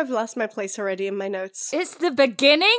I've lost my place already in my notes. It's the beginning?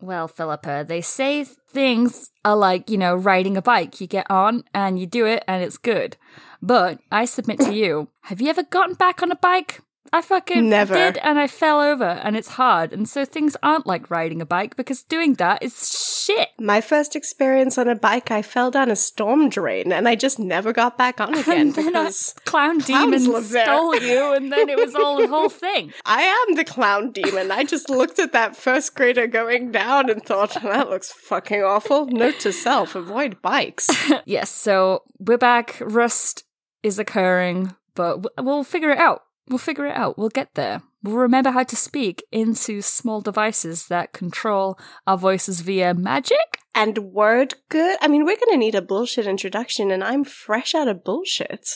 Well, Philippa, they say things are like, you know, riding a bike. You get on and you do it and it's good. But I submit to you, have you ever gotten back on a bike? I fucking Never. did and I fell over and it's hard. And so things aren't like riding a bike because doing that is shit. My first experience on a bike, I fell down a storm drain and I just never got back on again And then a clown demon stole you and then it was all the whole thing. I am the clown demon. I just looked at that first grader going down and thought, that looks fucking awful. Note to self, avoid bikes. Yes, so we're back. Rust is occurring, but we'll figure it out. We'll figure it out. We'll get there. We'll remember how to speak into small devices that control our voices via magic. And word good. I mean, we're going to need a bullshit introduction, and I'm fresh out of bullshit.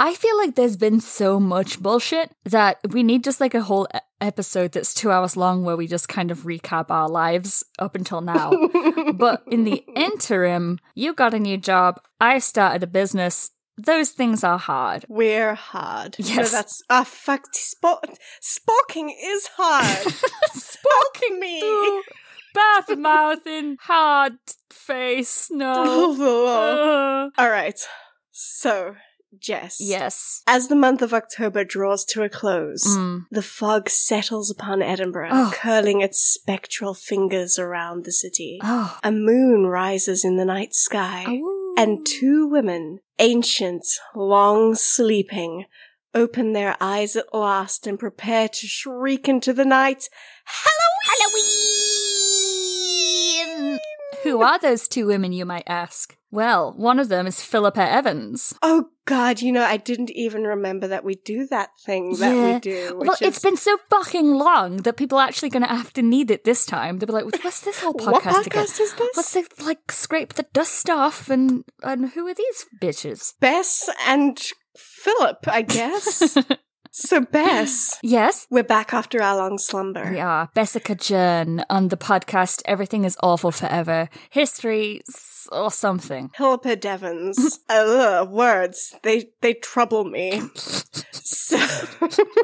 I feel like there's been so much bullshit that we need just like a whole episode that's two hours long where we just kind of recap our lives up until now. but in the interim, you got a new job. I started a business. Those things are hard. We're hard. Yes. So that's ah fuck. Spo- spawking is hard. Spawking me. Ooh, mouth in hard face, no. All right. So, Jess. yes. As the month of October draws to a close, Mm. the fog settles upon Edinburgh, Oh. curling its spectral fingers around the city. Oh. A moon rises in the night sky, and two women, ancient, long sleeping, open their eyes at last and prepare to shriek into the night, Halloween! Who are those two women, you might ask? Well, one of them is Philippa Evans. Oh god, you know, I didn't even remember that we do that thing that Yeah. we do. Well, is, it's been so fucking long that people are actually going to have to need it this time. They'll be like, "What's this whole podcast, what podcast again? is this? What's they like scrape the dust off and and who are these bitches?" Bess and Philip, I guess. so, Bess, Yes, we're back after our long slumber. we are Bessica Jern on the podcast. Everything is awful forever. History or something. Philippa Devons. Ugh, words. They they trouble me. so,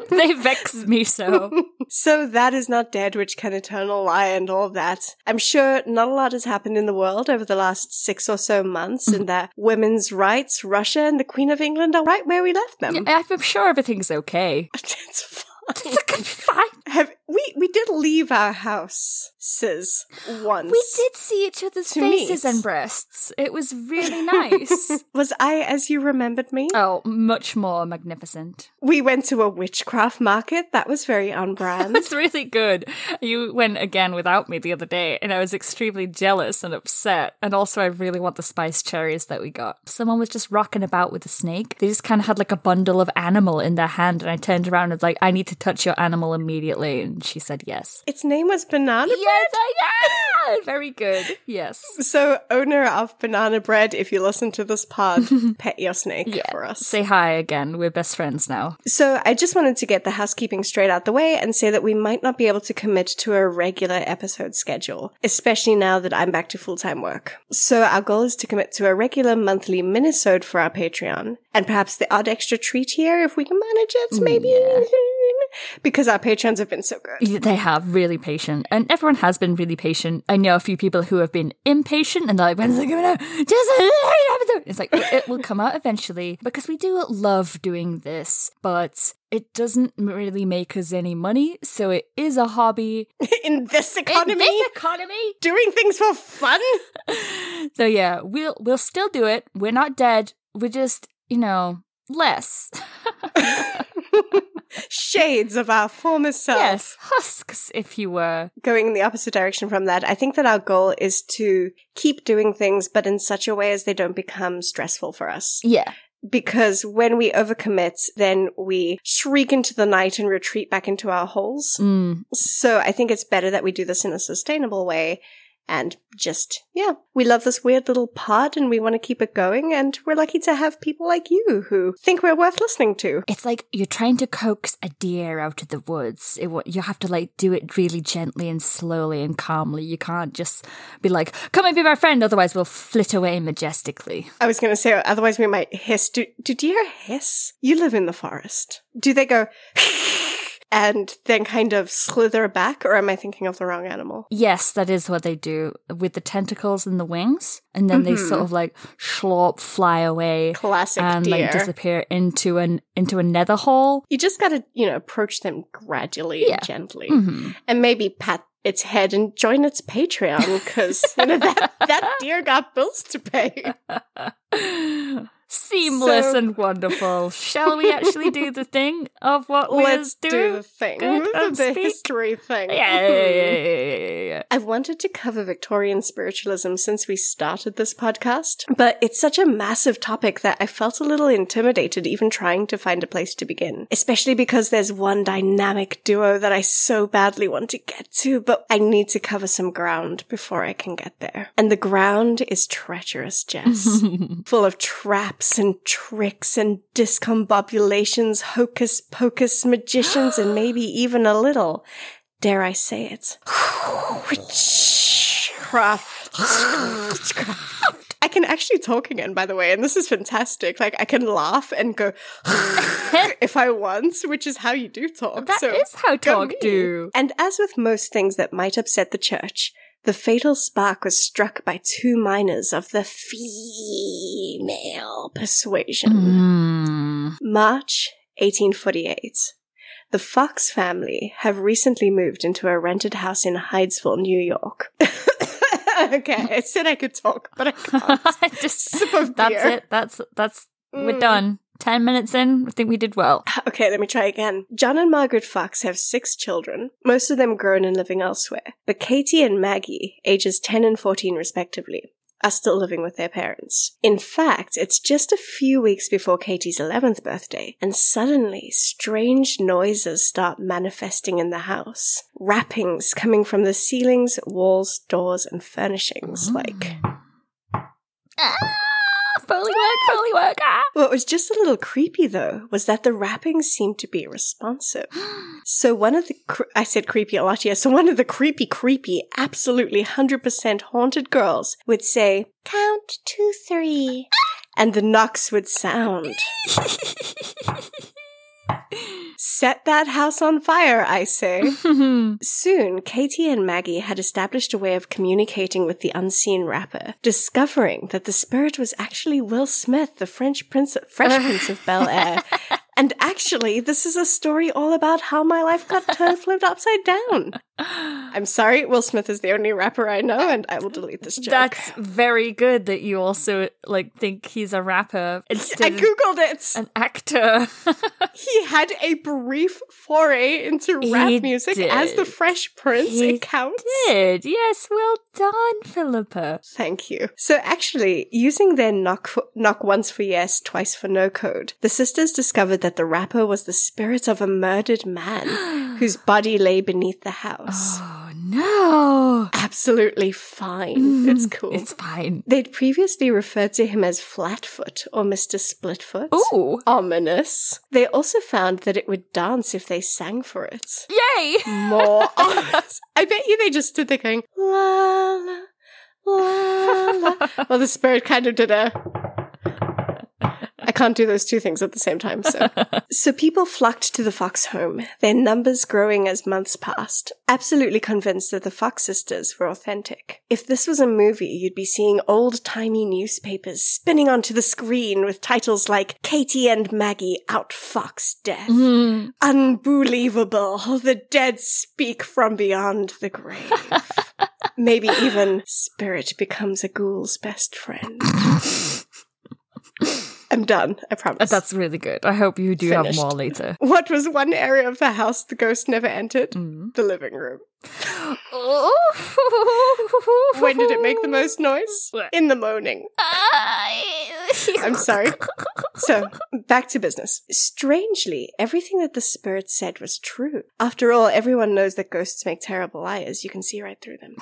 they vex me so. so that is not dead, which can eternal lie and all of that. I'm sure not a lot has happened in the world over the last six or so months, and that women's rights, Russia, and the Queen of England are right where we left them. I'm sure everything's okay. It's fine. It's fine. Have we we did leave our house, sis, once. We did see each other's faces meet. and breasts. It was really nice. Was I as you remembered me? oh, much more magnificent. We went to a witchcraft market. That was very on brand. That's really good. You went again without me the other day, and I was extremely jealous and upset. And also, I really want the spice cherries that we got. Someone was just rocking about with a snake. They just kind of had like a bundle of animal in their hand, and I turned around and was like, I need to touch your animal immediately. And she said yes. its name was Banana Bread. Yes, I yeah! Very good. Yes. So, owner of Banana Bread, if you listen to this pod, pet your snake Yeah. for us. Say hi again. We're best friends now. So, I just wanted to get the housekeeping straight out the way and say that we might not be able to commit to a regular episode schedule, especially now that I'm back to full time work. So, our goal is to commit to a regular monthly minisode for our Patreon, and perhaps the odd extra treat here if we can manage it, maybe. because our patrons have been so good. They have really patient, and everyone has been really patient. I know a few people who have been impatient, and they're like, "When's it coming out?" Just it's like it will come out eventually because we do love doing this, but it doesn't really make us any money. So it is a hobby. In this economy, In this economy. doing things for fun. So yeah, we'll we'll still do it. We're not dead. We're just you know less. Shades of our former self. yes, husks, if you were. going in the opposite direction from that, I think that our goal is to keep doing things, but in such a way as they don't become stressful for us. Yeah. Because when we overcommit, then we shriek into the night and retreat back into our holes. Mm. So I think it's better that we do this in a sustainable way. And just, yeah, we love this weird little pod and we want to keep it going. And we're lucky to have people like you who think we're worth listening to. It's like you're trying to coax a deer out of the woods. It, you have to like do it really gently and slowly and calmly. You can't just be like, come and be my friend, otherwise we'll flit away majestically. I was going to say, otherwise we might hiss. Do, do deer hiss? You live in the forest. Do they go and then kind of slither back, or am I thinking of the wrong animal? Yes, that is what they do with the tentacles and the wings. And then they sort of like slop, fly away. Classic and deer. like disappear into an into a nether hole. you just got to, you know, approach them gradually Yeah. and gently, Mhm. and maybe pat its head and join its Patreon because you know that that deer got bills to pay. Seamless So- and wonderful. Shall we actually do the thing of what we're Let's do the thing, Good, the, history thing. Yeah, yeah, yeah, yeah, yeah. I've wanted to cover Victorian spiritualism since we started this podcast, but it's such a massive topic that I felt a little intimidated even trying to find a place to begin. Especially because there's one dynamic duo that I so badly want to get to, but I need to cover some ground before I can get there. And the ground is treacherous, Jess. Full of traps and tricks and discombobulations, hocus pocus magicians, and maybe even a little, dare I say it, witchcraft. I can actually talk again, by the way, and this is fantastic. Like, I can laugh and go if I want, which is how you do talk. That so is how talk do. And as with most things that might upset the church, the fatal spark was struck by two miners of the female persuasion. Mm. March 1848. The Fox family have recently moved into a rented house in Hydesville, New York. okay, I said I could talk, but I can't. Just Sip of that's it. That's that's we're Mm. done. Ten minutes in, I think we did well. Okay, let me try again. John and Margaret Fox have six children, most of them grown and living elsewhere. But Katie and Maggie, ages 10 and 14 respectively, are still living with their parents. In fact, it's just a few weeks before Katie's 11th birthday, and suddenly strange noises start manifesting in the house. Rappings coming from the ceilings, walls, doors, and furnishings, like Ah, Foley work, Foley work. Ah. What was just a little creepy, though, was that the rappings seemed to be responsive. So one of the, cre- I said creepy a lot here, so one of the creepy, creepy, absolutely 100% haunted girls would say, count to three, and the knocks would sound. Set that house on fire, I say. Soon, Katie and Maggie had established a way of communicating with the unseen rapper, discovering that the spirit was actually Will Smith, the French prince, Fresh Prince of Bel Air. And actually, this is a story all about how my life got turned flipped upside down. I'm sorry, Will Smith is the only rapper I know, and I will delete this joke. That's very good that you also like think he's a rapper I instead of googled it. an actor. He had a brief foray into rap He music as the. Fresh Prince. He it counts. Did yes, well done, Philippa. Thank you. So actually, using their knock for, knock once for yes, twice for no code, the sisters discovered that the rapper was the spirit of a murdered man whose body lay beneath the house. Oh no, Absolutely fine. Mm-hmm. It's cool. it's fine. They'd previously referred to him as Flatfoot or Mr. Splitfoot. Ooh, Ominous. They also found that it would dance if they sang for it. yay! More ominous. I bet you they just stood there going, la la, la la. Well, the spirit kind of did a. I can't do those two things at the same time, so. so people flocked to the Fox home, their numbers growing as months passed, absolutely convinced that the Fox sisters were authentic. If this was a movie, you'd be seeing old-timey newspapers spinning onto the screen with titles like Katie and Maggie outfox death. Mm. Unbelievable. The dead speak from beyond the grave. Maybe even spirit becomes a ghoul's best friend. I'm done, I promise. That's really good. I hope you do Finished. have more later. what was one area of the house the ghost never entered? Mm. The living room. When did it make the most noise? In the moaning. I'm sorry. So, back to business. Strangely, everything that the spirit said was true. After all, everyone knows that ghosts make terrible liars. You can see right through them.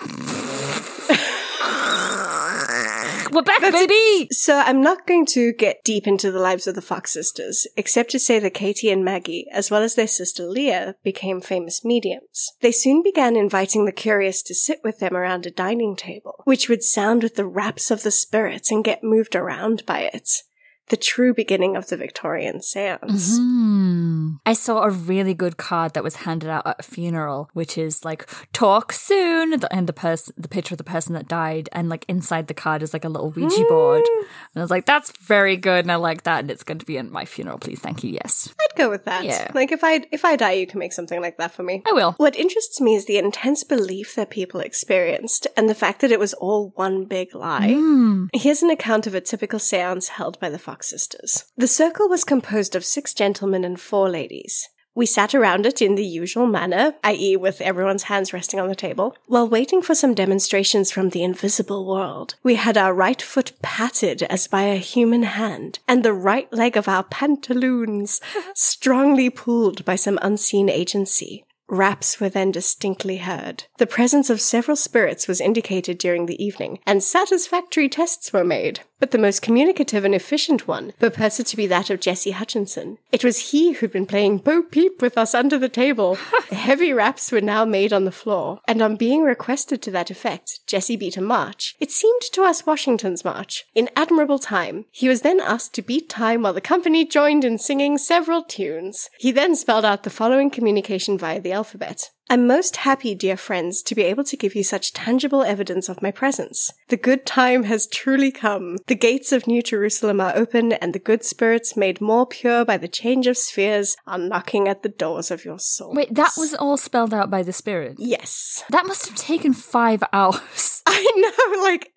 We're back, baby! So I'm not going to get deep into the lives of the Fox sisters, except to say that Katie and Maggie, as well as their sister Leah, became famous mediums. They soon began inviting the curious to sit with them around a dining table, which would sound with the raps of the spirits and get moved around by it. The true beginning of the Victorian seance. Hmm. I saw a really good card that was handed out at a funeral, which is like "talk soon," and the person, the picture of the person that died, and like inside the card is like a little Ouija board. And I was like, "That's very good," and I like that, and it's going to be in my funeral. Please, thank you. Yes, I'd go with that. Yeah. Like if I if I die, you can make something like that for me. I will. What interests me is the intense belief that people experienced and the fact that it was all one big lie. Hmm. Here's an account of a typical seance held by the Fox sisters. The circle was composed of six gentlemen and four ladies. We sat around it in the usual manner, i.e., with everyone's hands resting on the table, while waiting for some demonstrations from the invisible world. We had our right foot patted as by a human hand, and the right leg of our pantaloons strongly pulled by some unseen agency. Raps were then distinctly heard. The presence of several spirits was indicated during the evening, and satisfactory tests were made. But the most communicative and efficient one purported to be that of Jesse Hutchinson. It was he who'd been playing Bo Peep with us under the table. Heavy raps were now made on the floor, and on being requested to that effect, Jesse beat a march. It seemed to us Washington's march, in admirable time. He was then asked to beat time while the company joined in singing several tunes. He then spelled out the following communication via the alphabet. I'm most happy, dear friends, to be able to give you such tangible evidence of my presence. The good time has truly come. The gates of New Jerusalem are open, and the good spirits, made more pure by the change of spheres, are knocking at the doors of your soul. Wait, that was all spelled out by the spirit. Yes. That must have taken five hours. I know, like.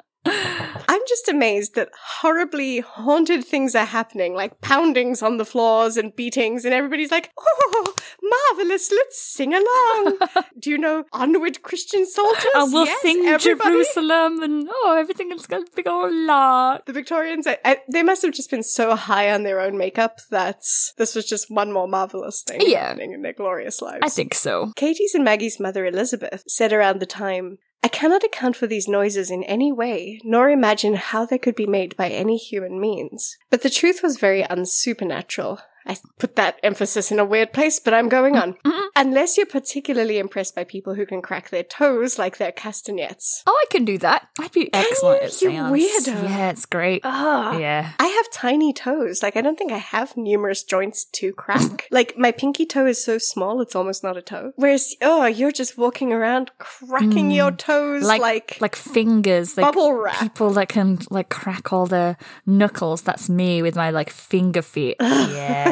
Just amazed that horribly haunted things are happening, like poundings on the floors and beatings, and everybody's like, oh, marvelous, let's sing along. Do you know Onward Christian Soldiers? we'll yes, sing everybody. Jerusalem, and oh, everything is going to be all. The Victorians, I, I, they must have just been so high on their own makeup that this was just one more marvelous thing Yeah. happening in their glorious lives. I think so. Katie's and Maggie's mother Elizabeth said around the time, I cannot account for these noises in any way, nor imagine how they could be made by any human means. But the truth was very unsupernatural. I put that emphasis in a weird place, but I'm going on. Unless you're particularly impressed by people who can crack their toes like they're castanets. Oh, I can do that. I'd be excellent at you seance. weirdo? Yeah, it's great. Ah. Yeah. I have tiny toes. Like, I don't think I have numerous joints to crack. like, my pinky toe is so small, it's almost not a toe. Whereas, oh, you're just walking around cracking your toes Like, like, like fingers, like bubble wrap. people that can like crack all the knuckles. That's me with my like finger feet. Yeah.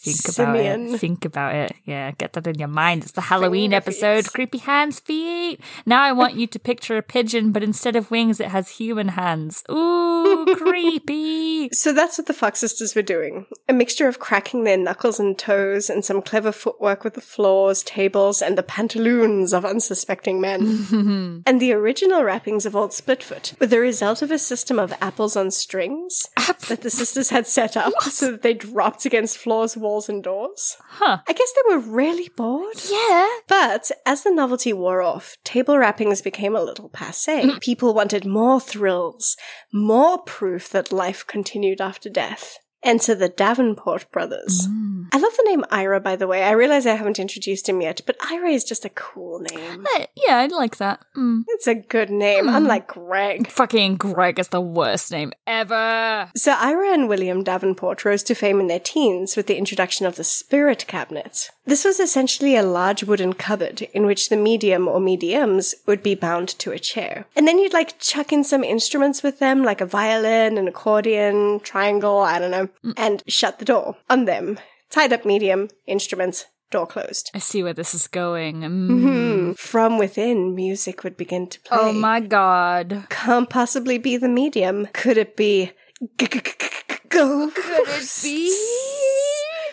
Think about it. Think about it. Yeah, get that in your mind. It's the Halloween Finger episode. feet. Creepy hands, feet. Now I want you to picture a pigeon, but instead of wings, it has human hands. Ooh, creepy. So that's what the Fox sisters were doing. A mixture of cracking their knuckles and toes and some clever footwork with the floors, tables, and the pantaloons of unsuspecting men. and the original rappings of Old Splitfoot were the result of a system of apples on strings that the sisters had set up so that they dropped against floors, walls, and doors. Huh. I guess they were really bored. Yeah. But as the novelty wore off, table rappings became a little passe. Hmm. People wanted more thrills, more proof that life continued after death. Enter the Davenport brothers. I love the name Ira, by the way. I realize I haven't introduced him yet, but Ira is just a cool name. Yeah, I'd like that. Mm. It's a good name, unlike Greg. Fucking Greg is the worst name ever. So Ira and William Davenport rose to fame in their teens with the introduction of the spirit cabinet. This was essentially a large wooden cupboard in which the medium or mediums would be bound to a chair. And then you'd like chuck in some instruments with them, like a violin, an accordion, triangle, I don't know, and shut the door on them. Tied up medium, instruments, door closed. I see where this is going. Mm. From within, music would begin to play. Oh my god. Can't possibly be the medium. Could it be? Go. Could it be?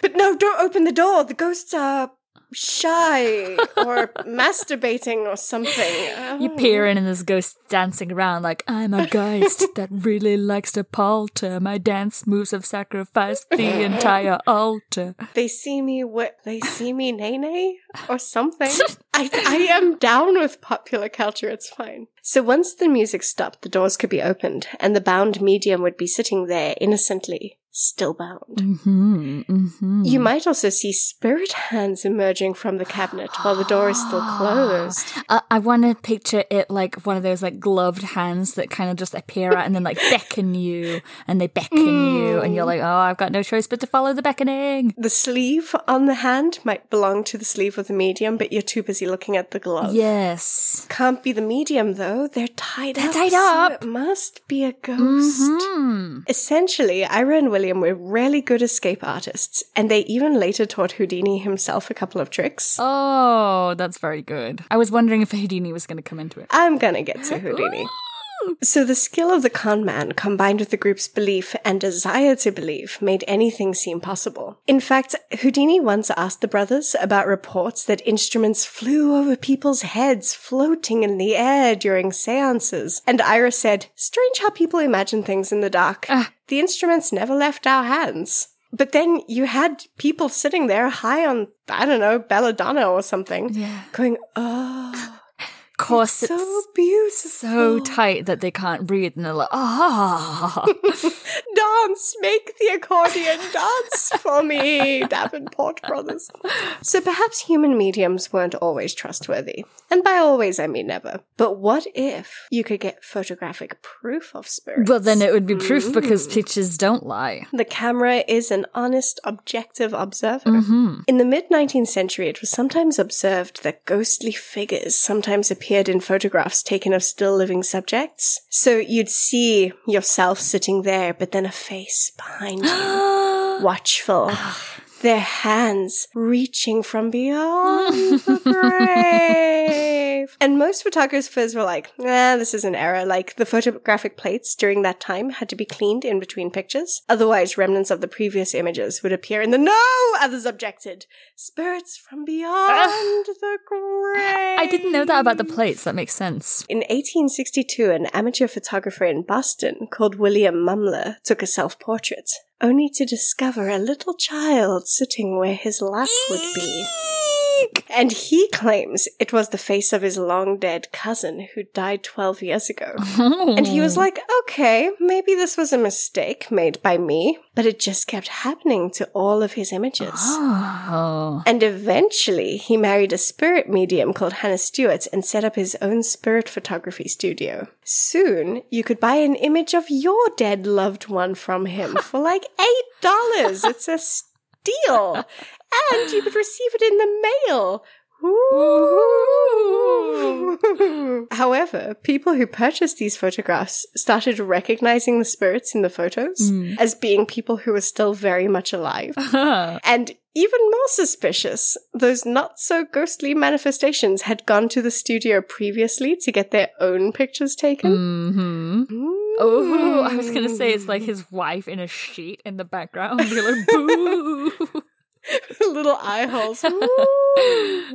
But no, don't open the door. The ghosts are shy or masturbating or something. You Oh. peer in and there's ghosts dancing around like, I'm a ghost that really likes to palter. My dance moves have sacrificed the entire altar. They see me what they see me nay nay or something. I I am down with popular culture, it's fine. So once the music stopped, the doors could be opened, and the bound medium would be sitting there innocently, still bound. Mm-hmm, mm-hmm. You might also see spirit hands emerging from the cabinet while the door is still closed. Uh, I want to picture it like one of those like gloved hands that kind of just appear out and then like beckon you, and they beckon you, and you're like, oh, I've got no choice but to follow the beckoning. The sleeve on the hand might belong to the sleeve of the medium, but you're too busy looking at the glove. Yes. Can't be the medium though. They're tied They're up. tied so up. it must be a ghost. Hmm. Essentially, Ira and William were really good escape artists, and they even later taught Houdini himself a couple of tricks. Oh, that's very good. I was wondering if Houdini was going to come into it. I'm gonna get to Houdini. So the skill of the con man combined with the group's belief and desire to believe made anything seem possible. In fact, Houdini once asked the brothers about reports that instruments flew over people's heads floating in the air during seances. And Ira said, strange how people imagine things in the dark. Ah. The instruments never left our hands. But then you had people sitting there high on, I don't know, belladonna or something, Yeah. going, oh, Course, it's so beautiful. so tight that they can't breathe, and they're like, ah. dance, make the accordion dance for me, Davenport brothers. So perhaps human mediums weren't always trustworthy. And by always, I mean never. But what if you could get photographic proof of spirits? Well, then it would be proof because pictures don't lie. The camera is an honest, objective observer. Mm-hmm. In the mid 19th century, it was sometimes observed that ghostly figures sometimes appeared in photographs taken of still living subjects. So you'd see yourself sitting there, but then a face behind you, watchful. Ah. Their hands reaching from beyond the grave. And most photographers were like, nah, this is an error. Like, the photographic plates during that time had to be cleaned in between pictures. Otherwise, remnants of the previous images would appear in the no! Others objected. Spirits from beyond the grave. I didn't know that about the plates. That makes sense. In 1862, an amateur photographer in Boston called William Mumler took a self portrait, only to discover a little child sitting where his lap would be. And he claims it was the face of his long dead cousin who died 12 years ago. Oh. And he was like, okay, maybe this was a mistake made by me, but it just kept happening to all of his images. Oh. And eventually, he married a spirit medium called Hannah Stewart and set up his own spirit photography studio. Soon, you could buy an image of your dead loved one from him for like $8. It's a steal. And you could receive it in the mail. However, people who purchased these photographs started recognizing the spirits in the photos hmm. as being people who were still very much alive. Uh-huh. And even more suspicious, those not so ghostly manifestations had gone to the studio previously to get their own pictures taken. Mm-hmm. Oh, I was gonna say it's like hmm. his wife in a sheet in the background. Like, boo. Little eye holes.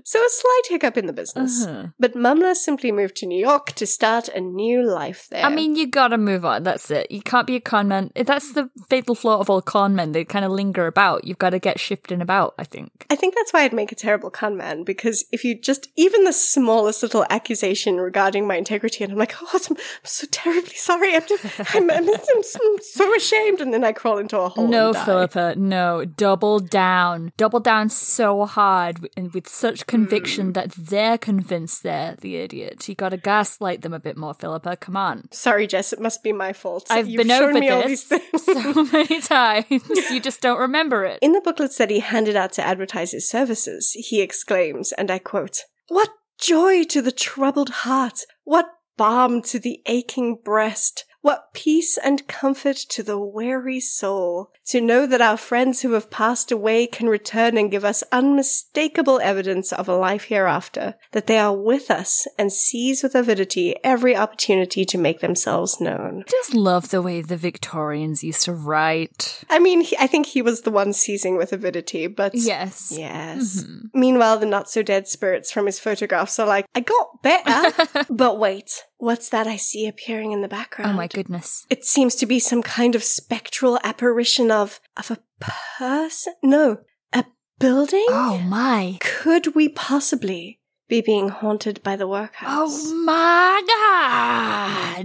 So a slight hiccup in the business. Uh-huh. But Mumler simply moved to New York to start a new life there. I mean, you gotta move on. That's it. You can't be a con man. That's the fatal flaw of all con men. They kind of linger about. You've got to get shifting about, I think. I think that's why I'd make a terrible con man because if you just even the smallest little accusation regarding my integrity, and I'm like, oh, I'm, I'm so terribly sorry, I'm, just, I'm, I'm, I'm so ashamed, and then I crawl into a hole. No. Philippa, no. Double down. Double down so hard and with such conviction hmm. that they're convinced they're the idiot. You gotta gaslight them a bit more, Philippa. Come on. Sorry, Jess, it must be my fault. I've You've been shown over me all these this things. so many times. You just don't remember it. In the booklets that he handed out to advertise his services, he exclaims, and I quote, What joy to the troubled heart! What balm to the aching breast! What peace and comfort to the weary soul to know that our friends who have passed away can return and give us unmistakable evidence of a life hereafter, that they are with us and seize with avidity every opportunity to make themselves known. Just love the way the Victorians used to write. I mean, he, I think he was the one seizing with avidity, but Yes. Yes. Mm-hmm. Meanwhile, the not so dead spirits from his photographs are like, I got better. but wait, what's that I see appearing in the background? Oh my goodness. It seems to be some kind of spectral apparition of of a person. No, a building. Oh my. Could we possibly be being haunted by the workhouse? Oh my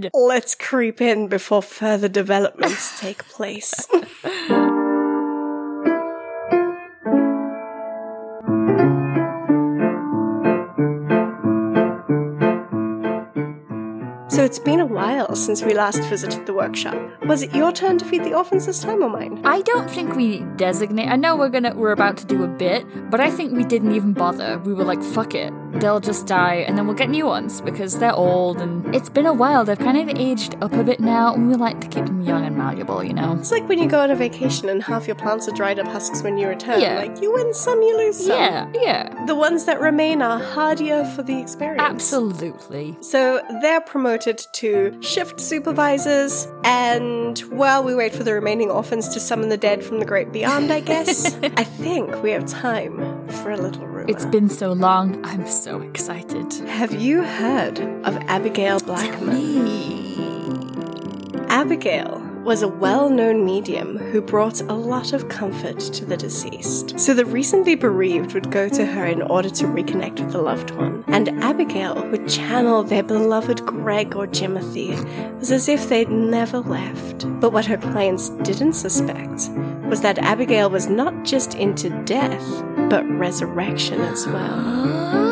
god. Let's creep in before further developments take place. So it's been a while since we last visited the workshop. Was it your turn to feed the orphans this time or mine? I don't think we designate. I know we're gonna we're about to do a bit, but I think we didn't even bother. We were like, "Fuck it, they'll just die, and then we'll get new ones because they're old and it's been a while. They've kind of aged up a bit now, and we like to keep them young and malleable, you know." It's like when you go on a vacation and half your plants are dried up husks when you return. Yeah. Like you win some, you lose some. Yeah, yeah, The ones that remain are hardier for the experience. absolutely. So they're promoted to shift supervisors, and while we wait for the remaining orphans to summon the dead from the great beyond, I guess, I think we have time for a little rumor. It's been so long. I'm so excited. Have you heard of Abigail Blackman? Abigail was a well known medium who brought a lot of comfort to the deceased. So the recently bereaved would go to her in order to reconnect with the loved one, and Abigail would channel their beloved Greg or Jimothy. Was as if they'd never left. But what her clients didn't suspect was that Abigail was not just into death, but resurrection as well.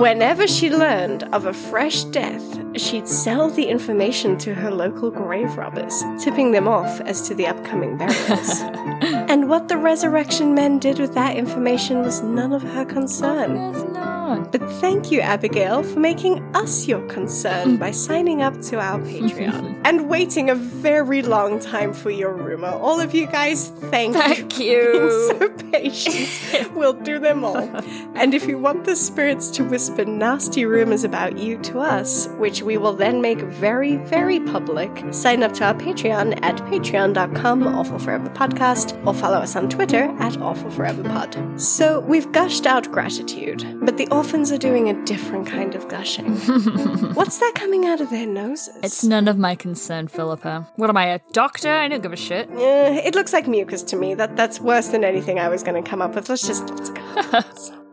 Whenever she learned of a fresh death, she'd sell the information to her local grave robbers, tipping them off as to the upcoming burials. and what the resurrection men did with that information was none of her concern. Not. But thank you, Abigail, for making us your concern mm. by signing up to our Patreon and waiting a very long time for your rumor. All of you guys, thank, Thank you. you. so patient. we'll do them all. And if you want the spirits to whisper nasty rumors about you to us, which we will then make very, very public, sign up to our Patreon at patreon.com, Awful Forever Podcast, or follow us on Twitter at Awful Forever Pod. So we've gushed out gratitude, but the orphans are doing a different kind of gushing. What's that coming out of their noses? It's none of my concern, Philippa. What am I, a doctor? I don't give a shit. Eh, it looks like mucus to me. That that's worse than anything I was going to come up with. Let's just let's go.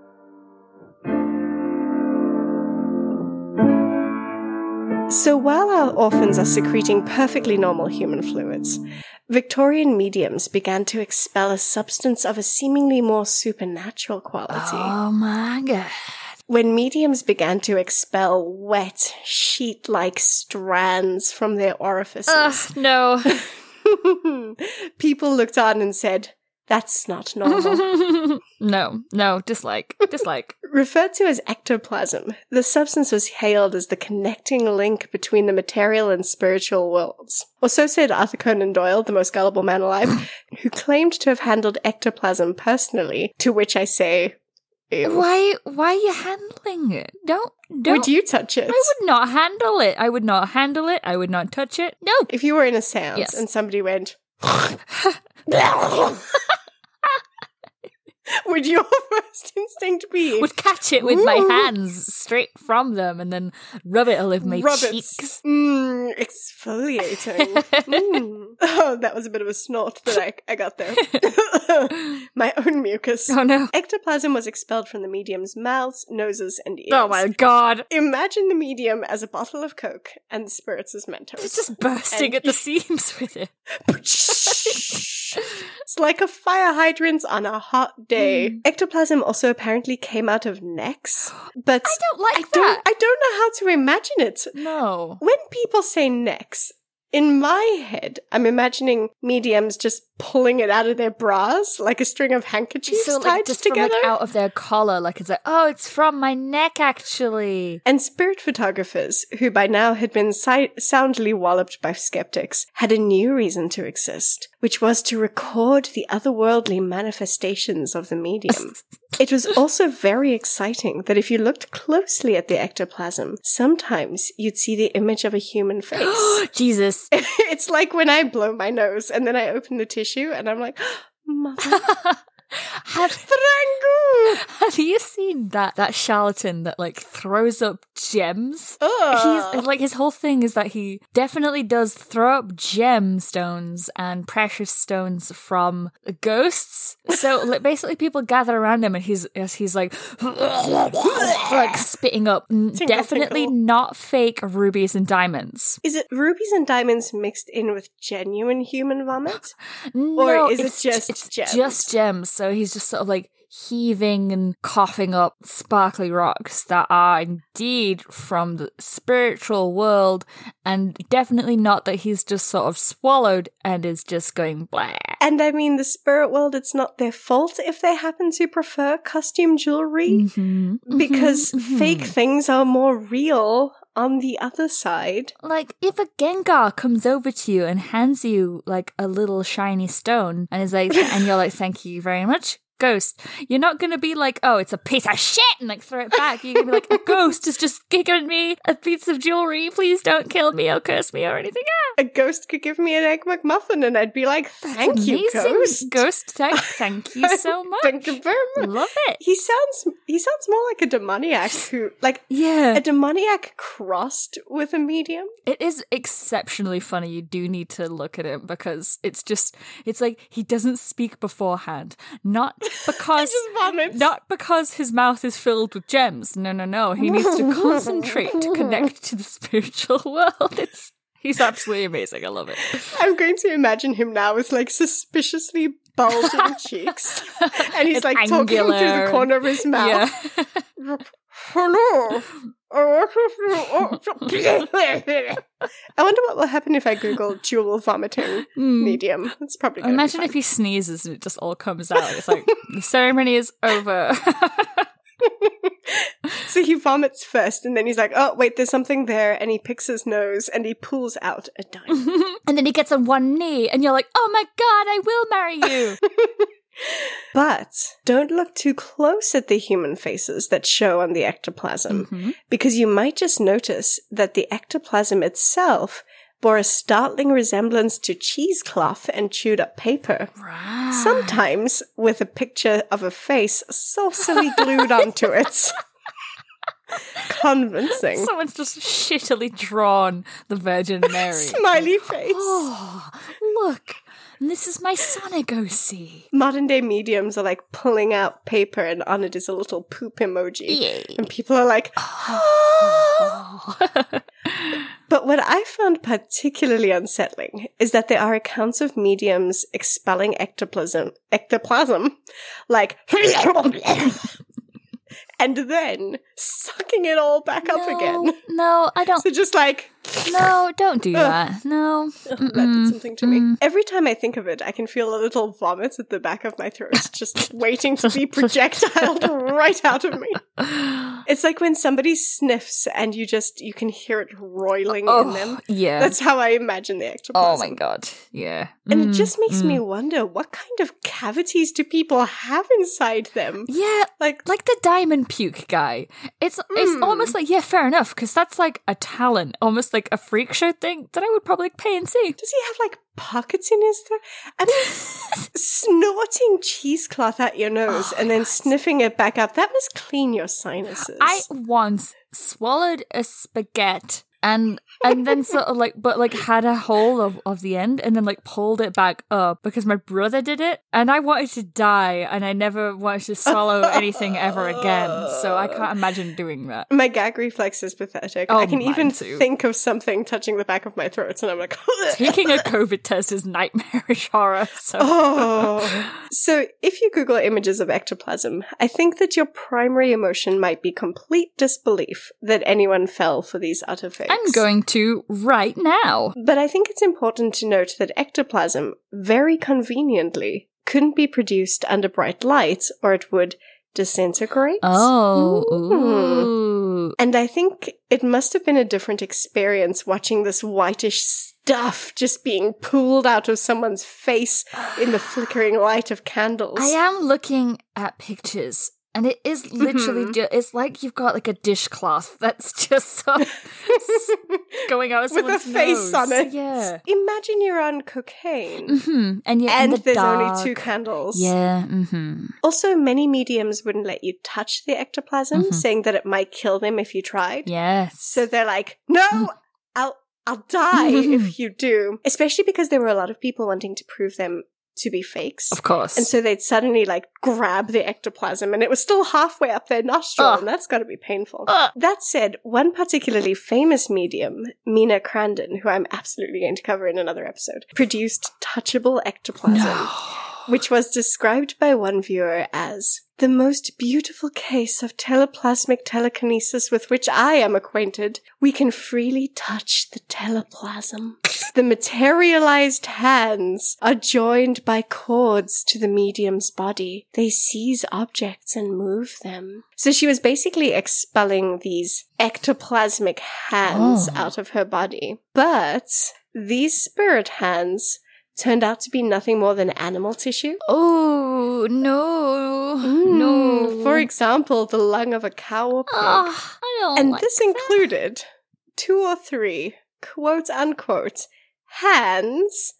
while our orphans are secreting perfectly normal human fluids, Victorian mediums began to expel a substance of a seemingly more supernatural quality. Oh my god. When mediums began to expel wet, sheet like strands from their orifices, Ugh, no. people looked on and said, That's not normal. no, no, dislike. Dislike. Referred to as ectoplasm, the substance was hailed as the connecting link between the material and spiritual worlds. Or so said Arthur Conan Doyle, the most gullible man alive, who claimed to have handled ectoplasm personally, to which I say, Ew. Why why are you handling it? Don't don't Would you touch it? I would not handle it. I would not handle it. I would not touch it. No. If you were in a seance Yes. and somebody went, would your first instinct be Would catch it with my hands straight from them and then rub it all over my rub cheeks. Mm, exfoliating. Mm. Oh, that was a bit of a snort that I, I got there. my own mucus. Oh no. Ectoplasm was expelled from the medium's mouths, noses, and ears. Oh my god. Imagine the medium as a bottle of Coke and the spirits as Mentos. It's just bursting And- at the seams with it. it's like a fire hydrant on a hot day. Hmm. Ectoplasm also apparently came out of necks, but I don't like I that. don't. I don't know how to imagine it. No. When people say necks, in my head, I'm imagining mediums just pulling it out of their bras like a string of handkerchiefs so tied just together. from like out of their collar, like it's like, oh, it's from my neck actually. And spirit photographers, who by now had been si- soundly walloped by skeptics, had a new reason to exist, which was to record the otherworldly manifestations of the medium. it was also very exciting that if you looked closely at the ectoplasm, sometimes you'd see the image of a human face. Jesus. it's like when I blow my nose and then I open the tissue and I'm like, Mother Have, have you seen that that charlatan that like throws up gems? Ugh. He's like his whole thing is that he definitely does throw up gemstones and precious stones from ghosts. So like, basically, people gather around him, and he's as he's like like spitting up definitely not fake rubies and diamonds. Is it rubies and diamonds mixed in with genuine human vomit? no, is it just it's gems? just gems. So he's just sort of like heaving and coughing up sparkly rocks that are indeed from the spiritual world, and definitely not that he's just sort of swallowed and is just going blah. And I mean, the spirit world, it's not their fault if they happen to prefer costume jewelry, Mhm. because Mhm. fake things are more real on the other side. Like, if a Gengar comes over to you and hands you like a little shiny stone and is like, and you're like, thank you very much, ghost, you're not gonna be like, oh, it's a piece of shit and like throw it back. You're gonna be like, a ghost has just given me a piece of jewelry. Please don't kill me or curse me or anything. Ah, A ghost could give me an egg McMuffin, and I'd be like, "Thank you, amazing. ghost. Ghost, thank, thank you so much. Thank you very much." Love it. He sounds he sounds more like a demoniac who like Yeah. a demoniac crossed with a medium. It is exceptionally funny. You do need to look at him because it's just, it's like he doesn't speak beforehand. Not because, not because his mouth is filled with gems. No, no, no. He needs to concentrate to connect to the spiritual world. It's, he's absolutely amazing. I love it. I'm going to imagine him now with like suspiciously bulging cheeks, and he's It's like talking through the corner of his mouth. Yeah. Hello. I wonder what will happen if I Google jewel vomiting Hmm. medium. It's probably Imagine if he sneezes and it just all comes out. It's like, the ceremony is over. So he vomits first, and then he's like, "Oh wait, there's something there," and he picks his nose and he pulls out a diamond. and then he gets on one knee and you're like, oh my god, I will marry you. But don't look too close at the human faces that show on the ectoplasm, Mhm. because you might just notice that the ectoplasm itself bore a startling resemblance to cheesecloth and chewed up paper. Right. Sometimes with a picture of a face saucily glued onto it. Convincing. Someone's just shittily drawn the Virgin Mary. Smiley face. Oh, look. And this is my son I go see. Modern day mediums are like pulling out paper and on it is a little poop emoji. Yay. And people are like, Oh. But what I found particularly unsettling is that there are accounts of mediums expelling ectoplasm, ectoplasm, like, and then sucking it all back up again. No, I don't. So just like, No, don't do that. No. that did something to me. Mm. Every time I think of it, I can feel a little vomit at the back of my throat, just waiting to be projectiled right out of me. It's like when somebody sniffs and you just, you can hear it roiling in them. yeah. That's how I imagine the actor. oh my god. Yeah. And Mm, it just makes mm. me wonder what kind of cavities do people have inside them? Yeah, Like, like the diamond puke guy. It's it's Mm. almost like yeah, fair enough, because that's like a talent, almost like a freak show thing that I would probably pay and see. does he have like pockets in his throat? I mean, snorting cheesecloth at your nose oh, and then sniffing it back up, that must clean your sinuses. I once swallowed a spaghetti and and then sort of like but like had a hole of, of the end and then like pulled it back up because my brother did it and I wanted to die and I never wanted to swallow anything ever again. So I can't imagine doing that. my gag reflex is pathetic. Oh, I can even too. think of something touching the back of my throat and I'm like, Taking a COVID test is nightmarish horror. So Oh. So if you Google images of ectoplasm, I think that your primary emotion might be complete disbelief that anyone fell for these utter fakes. I'm going to right now. But I think it's important to note that ectoplasm, very conveniently, couldn't be produced under bright lights or it would disintegrate. Oh. Mm. Ooh. And I think it must have been a different experience watching this whitish stuff just being pulled out of someone's face in the flickering light of candles. I am looking at pictures. And it is literally Mhm. ju- it's like you've got like a dishcloth that's just so going out With a face nose. on it. Yeah. Imagine you're on cocaine. hmm And yeah, And the there's dark. only two candles. Yeah. Mm-hmm. Also, many mediums wouldn't let you touch the ectoplasm, Mhm. saying that it might kill them if you tried. Yes. So they're like, no, I'll I'll die if you do. Especially because there were a lot of people wanting to prove them to be fakes. of course. And so they'd suddenly like grab the ectoplasm and it was still halfway up their nostril, Ugh. and that's gotta be painful. Ugh. That said, one particularly famous medium, Mina Crandon, who I'm absolutely going to cover in another episode, produced touchable ectoplasm which was described by one viewer as the most beautiful case of teleplasmic telekinesis with which I am acquainted. We can freely touch the teleplasm. The materialized hands are joined by cords to the medium's body. They seize objects and move them. So she was basically expelling these ectoplasmic hands Oh. out of her body. But these spirit hands turned out to be nothing more than animal tissue. Oh no. No. Mm, For example, the lung of a cow or pig. Ah, I don't and like this that. included two or three, quote unquote, hands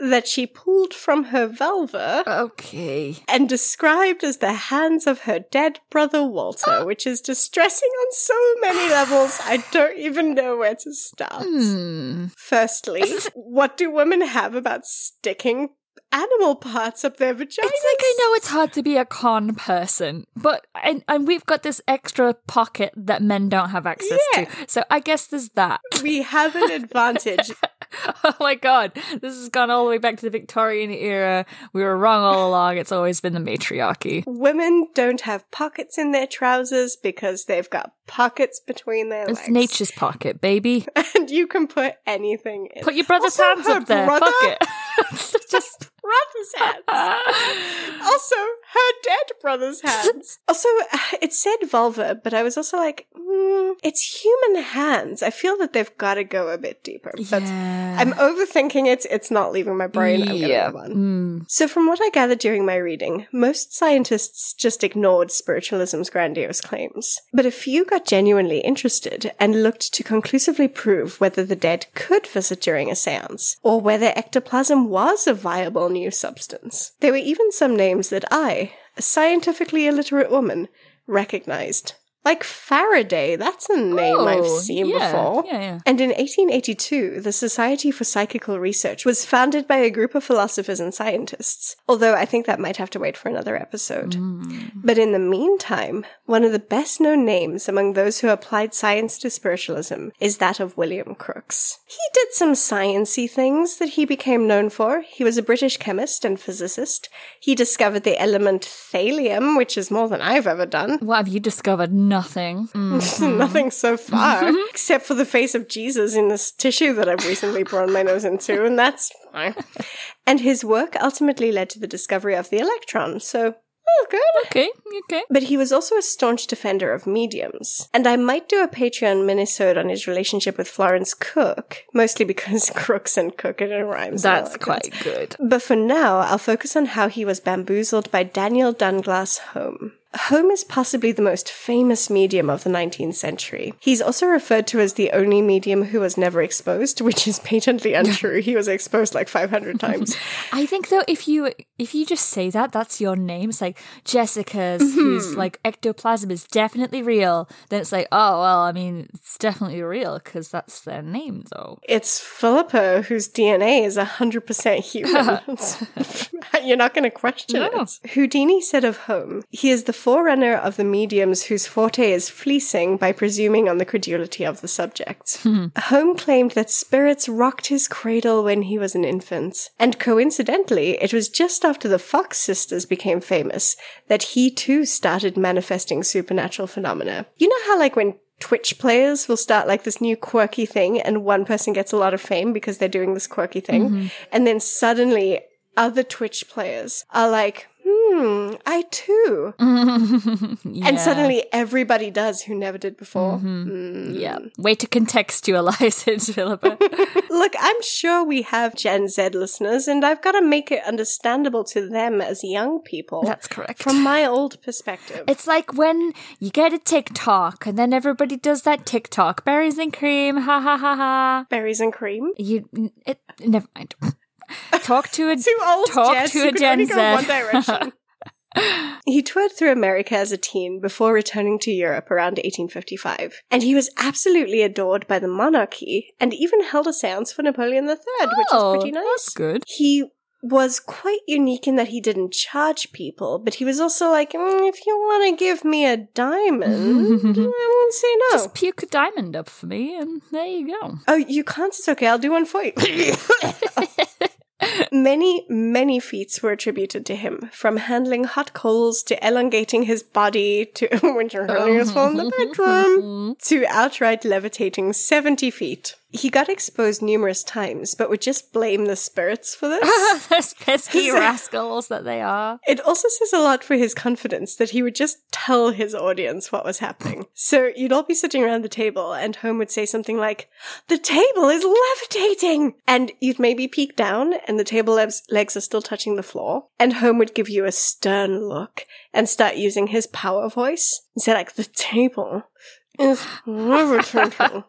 that she pulled from her vulva Okay. and described as the hands of her dead brother Walter, which is distressing on so many levels, I don't even know where to start. Hmm. Firstly, what do women have about sticking animal parts up their vaginas? It's like I know it's hard to be a con person, but and, and we've got this extra pocket that men don't have access Yeah. to. So I guess there's that. we have an advantage. oh my god, this has gone all the way back to the Victorian era. We were wrong all along. It's always been the matriarchy. Women don't have pockets in their trousers because they've got pockets between their It's legs. nature's pocket, baby. And you can put anything in. Put your brother's Also, hands up there. brother- Fuck it. Just brother's hands. Also, her dead brother's hands. Also, it said vulva, but I was also like, mm, it's human hands. I feel that they've got to go a bit deeper. But yeah. I'm overthinking it. It's not leaving my brain. I'm yeah. going on. Mm. So, from what I gathered during my reading, most scientists just ignored spiritualism's grandiose claims. But a few got genuinely interested and looked to conclusively prove whether the dead could visit during a seance, or whether ectoplasm was a viable new substance. There were even some names that I, a scientifically illiterate woman, recognized. Like Faraday, that's a name I've Oh, seen yeah, before. Yeah, yeah. And in 1882, the Society for Psychical Research was founded by a group of philosophers and scientists, although I think that might have to wait for another episode. Mm. But in the meantime, one of the best known names among those who applied science to spiritualism is that of William Crookes. He did some sciency things that he became known for. He was a British chemist and physicist. He discovered the element thallium, which is more than I've ever done. What have you discovered? Nothing. Mm. Nothing so far, except for the face of Jesus in this tissue that I've recently blown my nose into, and that's fine. And his work ultimately led to the discovery of the electron, so, oh, good. Okay, okay. But he was also a staunch defender of mediums. And I might do a Patreon minisode on his relationship with Florence Cook, mostly because Crookes and Cook it rhymes. and all That's quite good. but for now, I'll focus on how he was bamboozled by Daniel Dunglas Home. Home is possibly the most famous medium of the 19th century. He's also referred to as the only medium who was never exposed, which is patently untrue. he was exposed like 500 times. I think though, if you if you just say that, that's your name. It's like Jessica's, who's mm-hmm. like ectoplasm is definitely real. Then it's like, oh well, I mean, it's definitely real because that's their name, though. It's Philippa, whose DNA is 100% human. You're not going to question No. it. Houdini said of Home, he is the forerunner of the mediums whose forte is fleecing by presuming on the credulity of the subject. Hmm. Home claimed that spirits rocked his cradle when he was an infant. And coincidentally, it was just after the Fox sisters became famous that he too started manifesting supernatural phenomena. You know how, like, when Twitch players will start like this new quirky thing, and one person gets a lot of fame because they're doing this quirky thing. Mm-hmm. And then suddenly, other Twitch players are like, hmm, I too. And suddenly everybody does who never did before. yeah. Way to contextualize it, Philippa. Look, I'm sure we have Gen Z listeners, and I've got to make it understandable to them as young people. That's correct. From my old perspective. It's like when you get a TikTok and then everybody does that TikTok. Berries and cream, ha ha ha ha. Berries and cream. You, it, never mind. Talk to a Too old, talk Jess. to you a can Gen Z. one direction. he toured through America as a teen before returning to Europe around 1855, and he was absolutely adored by the monarchy and even held a seance for Napoleon III, which Oh, is pretty nice. That's good. He was quite unique in that he didn't charge people, but he was also like, "Mm, if you want to give me a diamond, I won't say no. Just puke a diamond up for me, and there you go. Oh, you can't? It's okay. I'll do one for you. Many, many feats were attributed to him, from handling hot coals to elongating his body to when his in the oh. bedroom to outright levitating 70 feet. He got exposed numerous times, but would just blame the spirits for this. Those pesky rascals that they are. It also says a lot for his confidence that he would just tell his audience what was happening. So you'd all be sitting around the table and Home would say something like, the table is levitating! And you'd maybe peek down and the table legs, legs are still touching the floor. And Home would give you a stern look and start using his power voice and say like, the table is levitating.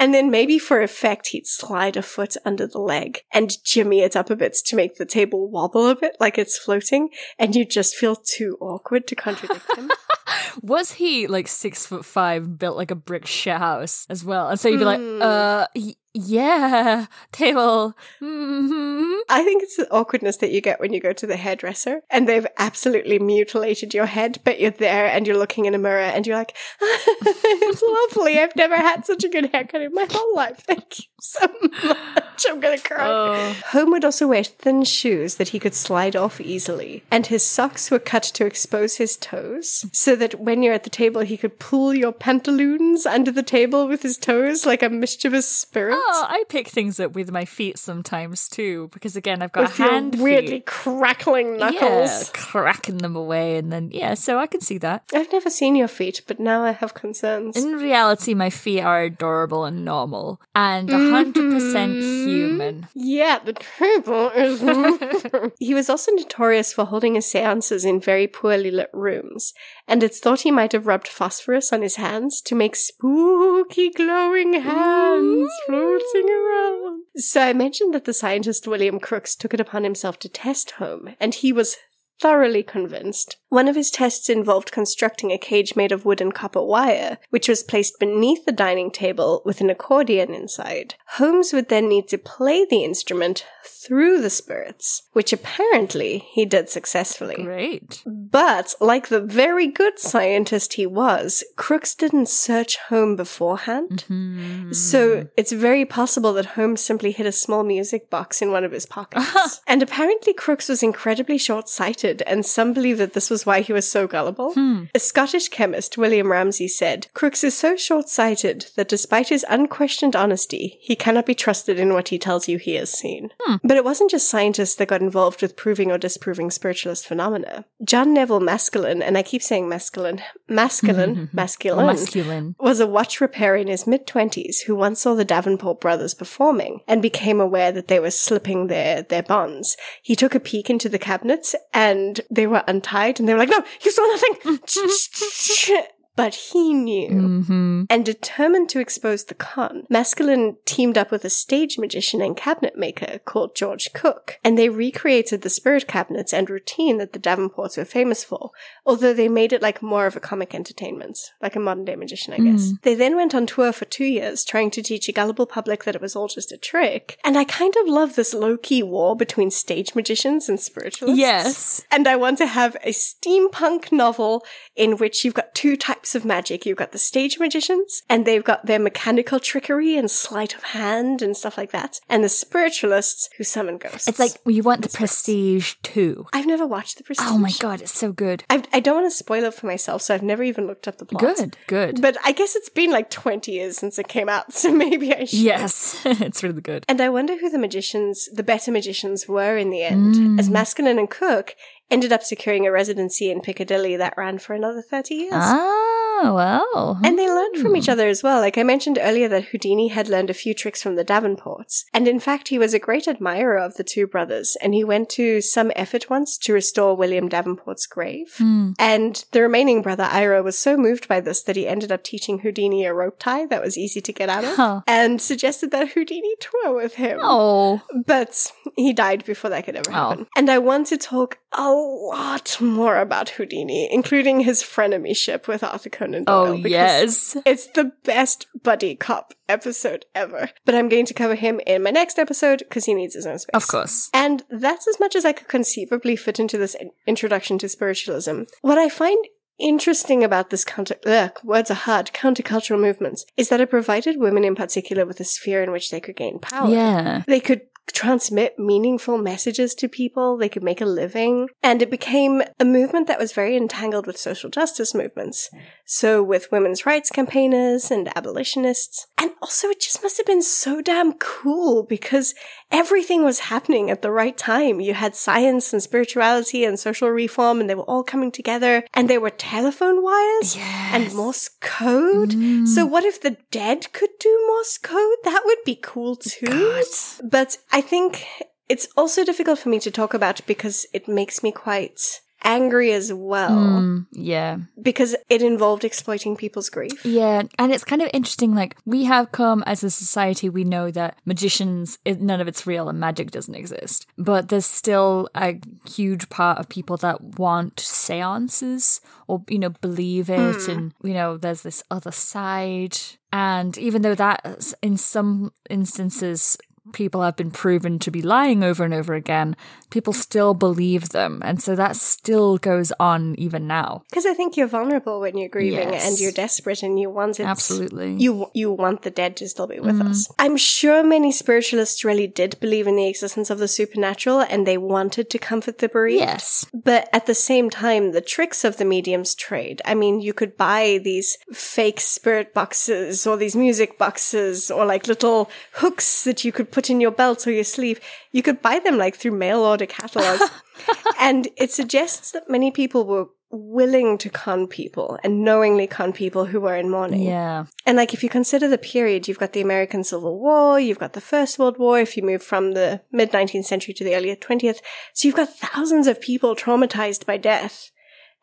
And then maybe for effect, he'd slide a foot under the leg and jimmy it up a bit to make the table wobble a bit like it's floating. And you just feel too awkward to contradict him. Was he like six foot five, built like a brick shit house as well? And so you'd be like, uh, y- yeah, table. hmm I think it's the awkwardness that you get when you go to the hairdresser and they've absolutely mutilated your head, but you're there and you're looking in a mirror and you're like, it's lovely. I've never had such a good haircut in my whole life. Thank you so much. I'm going to cry. Oh. Home would also wear thin shoes that he could slide off easily, and his socks were cut to expose his toes, so that when you're at the table, he could pull your pantaloons under the table with his toes like a mischievous spirit. Oh, I pick things up with my feet sometimes too, because again, I've got with your hand weirdly feet. crackling Yeah, knuckles. cracking them away, and then yeah, so I can see that. I've never seen your feet, but now I have concerns. In reality, my feet are adorable and normal, and mm-hmm. hundred percent human. yeah, the table is. he was also notorious for holding his seances in very poorly lit rooms, and it's thought he might have rubbed phosphorus on his hands to make spooky glowing hands floating around. So I mentioned that the scientist William Crookes took it upon himself to test home, and he was thoroughly convinced. One of his tests involved constructing a cage made of wood and copper wire, which was placed beneath the dining table with an accordion inside. Holmes would then need to play the instrument through the spirits, which apparently he did successfully. Great. But, like the very good scientist he was, Crookes didn't search home beforehand. Mm-hmm. So it's very possible that Holmes simply hid a small music box in one of his pockets. and apparently Crookes was incredibly short-sighted, and some believe that this was why he was so gullible. Hmm. A Scottish chemist, William Ramsay, said, Crookes is so short-sighted that despite his unquestioned honesty, he cannot be trusted in what he tells you he has seen. Hmm. But it wasn't just scientists that got involved with proving or disproving spiritualist phenomena. John Neville Maskelyne, and I keep saying masculine, masculine, masculine, Masculine. was a watch repairer in his mid twenties who once saw the Davenport brothers performing and became aware that they were slipping their their bonds. He took a peek into the cabinets and they were untied, and they were like, "No, you saw nothing." But he knew. Mm-hmm. And determined to expose the con, Maskelyne teamed up with a stage magician and cabinet maker called George Cook, and they recreated the spirit cabinets and routine that the Davenports were famous for, although they made it like more of a comic entertainment, like a modern day magician, I guess. They then went on tour for two years, trying to teach a gullible public that it was all just a trick, and I kind of love this low-key war between stage magicians and spiritualists. Yes. And I want to have a steampunk novel in which you've got two types books of magic, you've got the stage magicians, and they've got their mechanical trickery and sleight of hand and stuff like that, and the spiritualists who summon ghosts. It's like you want the prestige too. I've never watched the Prestige. Oh my god, it's so good. I, I don't want to spoil it for myself, so I've never even looked up the plot. Good, good. But I guess it's been like 20 years since it came out, so maybe I should. Yes, it's really good. And I wonder who the magicians, the better magicians, were in the end, as Maskelyne and Cook ended up securing a residency in Piccadilly that ran for another 30 years. Ah, Oh, well. And they learned from each hmm. other as well. Like I mentioned earlier that Houdini had learned a few tricks from the Davenports. And in fact, he was a great admirer of the two brothers. And he went to some effort once to restore William Davenport's grave. Hmm. And the remaining brother, Ira, was so moved by this that he ended up teaching Houdini a rope tie that was easy to get out of. Huh. And suggested that Houdini tour with him. Oh, But he died before that could ever oh. happen. And I want to talk a lot more about Houdini, including his frenemyship with Arthur Conan Doyle. oh because yes. It's the best buddy cop episode ever. But I'm going to cover him in my next episode because he needs his own space. Of course. And that's as much as I could conceivably fit into this introduction to spiritualism. What I find interesting about this counter, ugh, words are hard, countercultural movements, is that it provided women in particular with a sphere in which they could gain power. Yeah. They could transmit meaningful messages to people, they could make a living, and it became a movement that was very entangled with social justice movements. So with women's rights campaigners and abolitionists. And also it just must have been so damn cool because everything was happening at the right time. You had science and spirituality and social reform and they were all coming together and there were telephone wires and Morse code. So mm. what if the dead could do Morse code? That would be cool too. But I think it's also difficult for me to talk about because it makes me quite angry as well Mm, yeah. because it involved exploiting people's grief. Yeah, and it's kind of interesting. Like, we have come as a society, we know that magicians, none of it's real and magic doesn't exist. But there's still a huge part of people that want seances or, you know, believe it. And, you know, there's this other side. And even though that, in some instances, people have been proven to be lying over and over again, people still believe them. And so that still goes on even now. Because I think you're vulnerable when you're grieving Yes. and you're desperate and you want it. Absolutely. You you want the dead to still be with mm-hmm. us. I'm sure many spiritualists really did believe in the existence of the supernatural and they wanted to comfort the bereaved. Yes. But at the same time, the tricks of the medium's trade. I mean, you could buy these fake spirit boxes or these music boxes or like little hooks that you could put in your belt or your sleeve. You could buy them like through mail order catalogs. and it suggests that many people were willing to con people and knowingly con people who were in mourning. Yeah. And like if you consider the period, you've got the American Civil War, you've got the First World War, if you move from the mid 19th century to the early 20th. So you've got thousands of people traumatized by death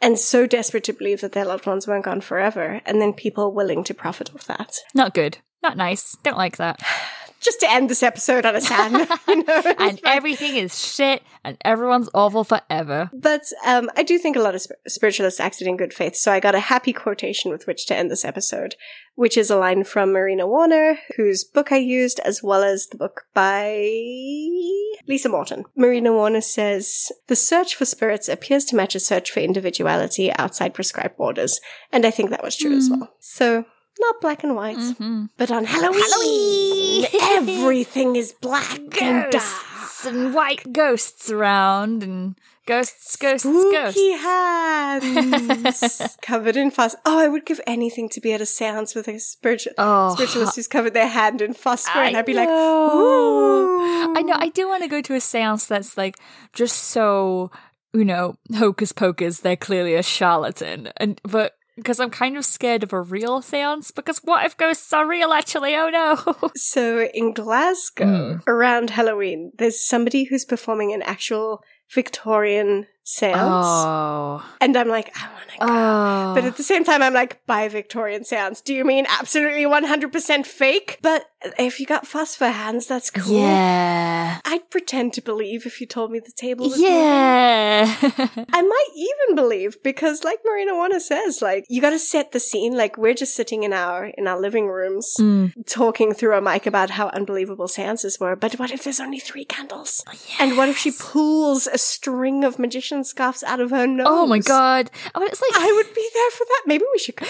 and so desperate to believe that their loved ones weren't gone forever. And then people willing to profit off that. Not good. Not nice. Don't like that. Just to end this episode on a sad note, you know. And everything is shit and everyone's awful forever. But um, I do think a lot of sp- spiritualists acted in good faith. So I got a happy quotation with which to end this episode, which is a line from Marina Warner, whose book I used, as well as the book by Lisa Morton. Marina Warner says, The search for spirits appears to match a search for individuality outside prescribed borders. And I think that was true as well. So, not black and white, mm-hmm. but on Halloween, everything is black and dark. And white ghosts around and ghosts, ghosts, Spooky ghosts. hands covered in fuss. Oh, I would give anything to be at a seance with a spiritual Oh. spiritualist who's covered their hand in phosphor, and I'd be like, ooh. I know. I do want to go to a seance that's like just so you know hocus pocus. They're clearly a charlatan, and but because I'm kind of scared of a real seance. Because what if ghosts are real? Actually, oh no. So in Glasgow, hmm. around Halloween, there's somebody who's performing an actual Victorian seance, oh. and I'm like, I want to go. Oh. But at the same time, I'm like, by Victorian seance, do you mean absolutely 100% fake? But If you got phosphor hands, that's cool. Yeah. I'd pretend to believe if you told me the table was. Yeah. I might even believe because, like Marina Warner says, like you got to set the scene. Like we're just sitting in our in our living rooms, Mm. talking through a mic about how unbelievable seances were. But what if there's only three candles? And what if she pulls a string of magician scarves out of her nose? Oh my god. I mean, it's like I would be there for that. Maybe we should go.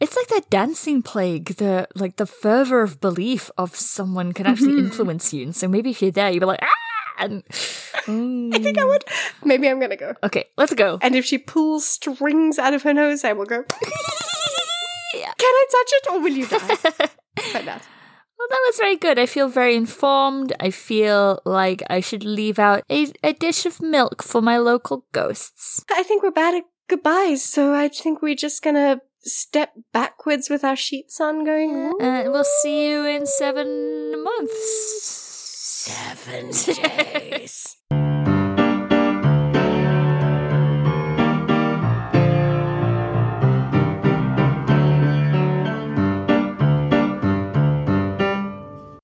It's like that dancing plague, the like the fervor of belief of someone can actually Mm-hmm. influence you. And so maybe if you're there, you'd be like, ah! And, I think I would. Maybe I'm gonna go. okay, let's go. And if she pulls strings out of her nose, I will go. Yeah. Can I touch it, or will you die? Find out. Well, that was very good. I feel very informed. I feel like I should leave out a, a dish of milk for my local ghosts. I think we're bad at goodbyes, so I think we're just gonna step backwards with our sheets on, going. And we'll see you in seven months. Seven days.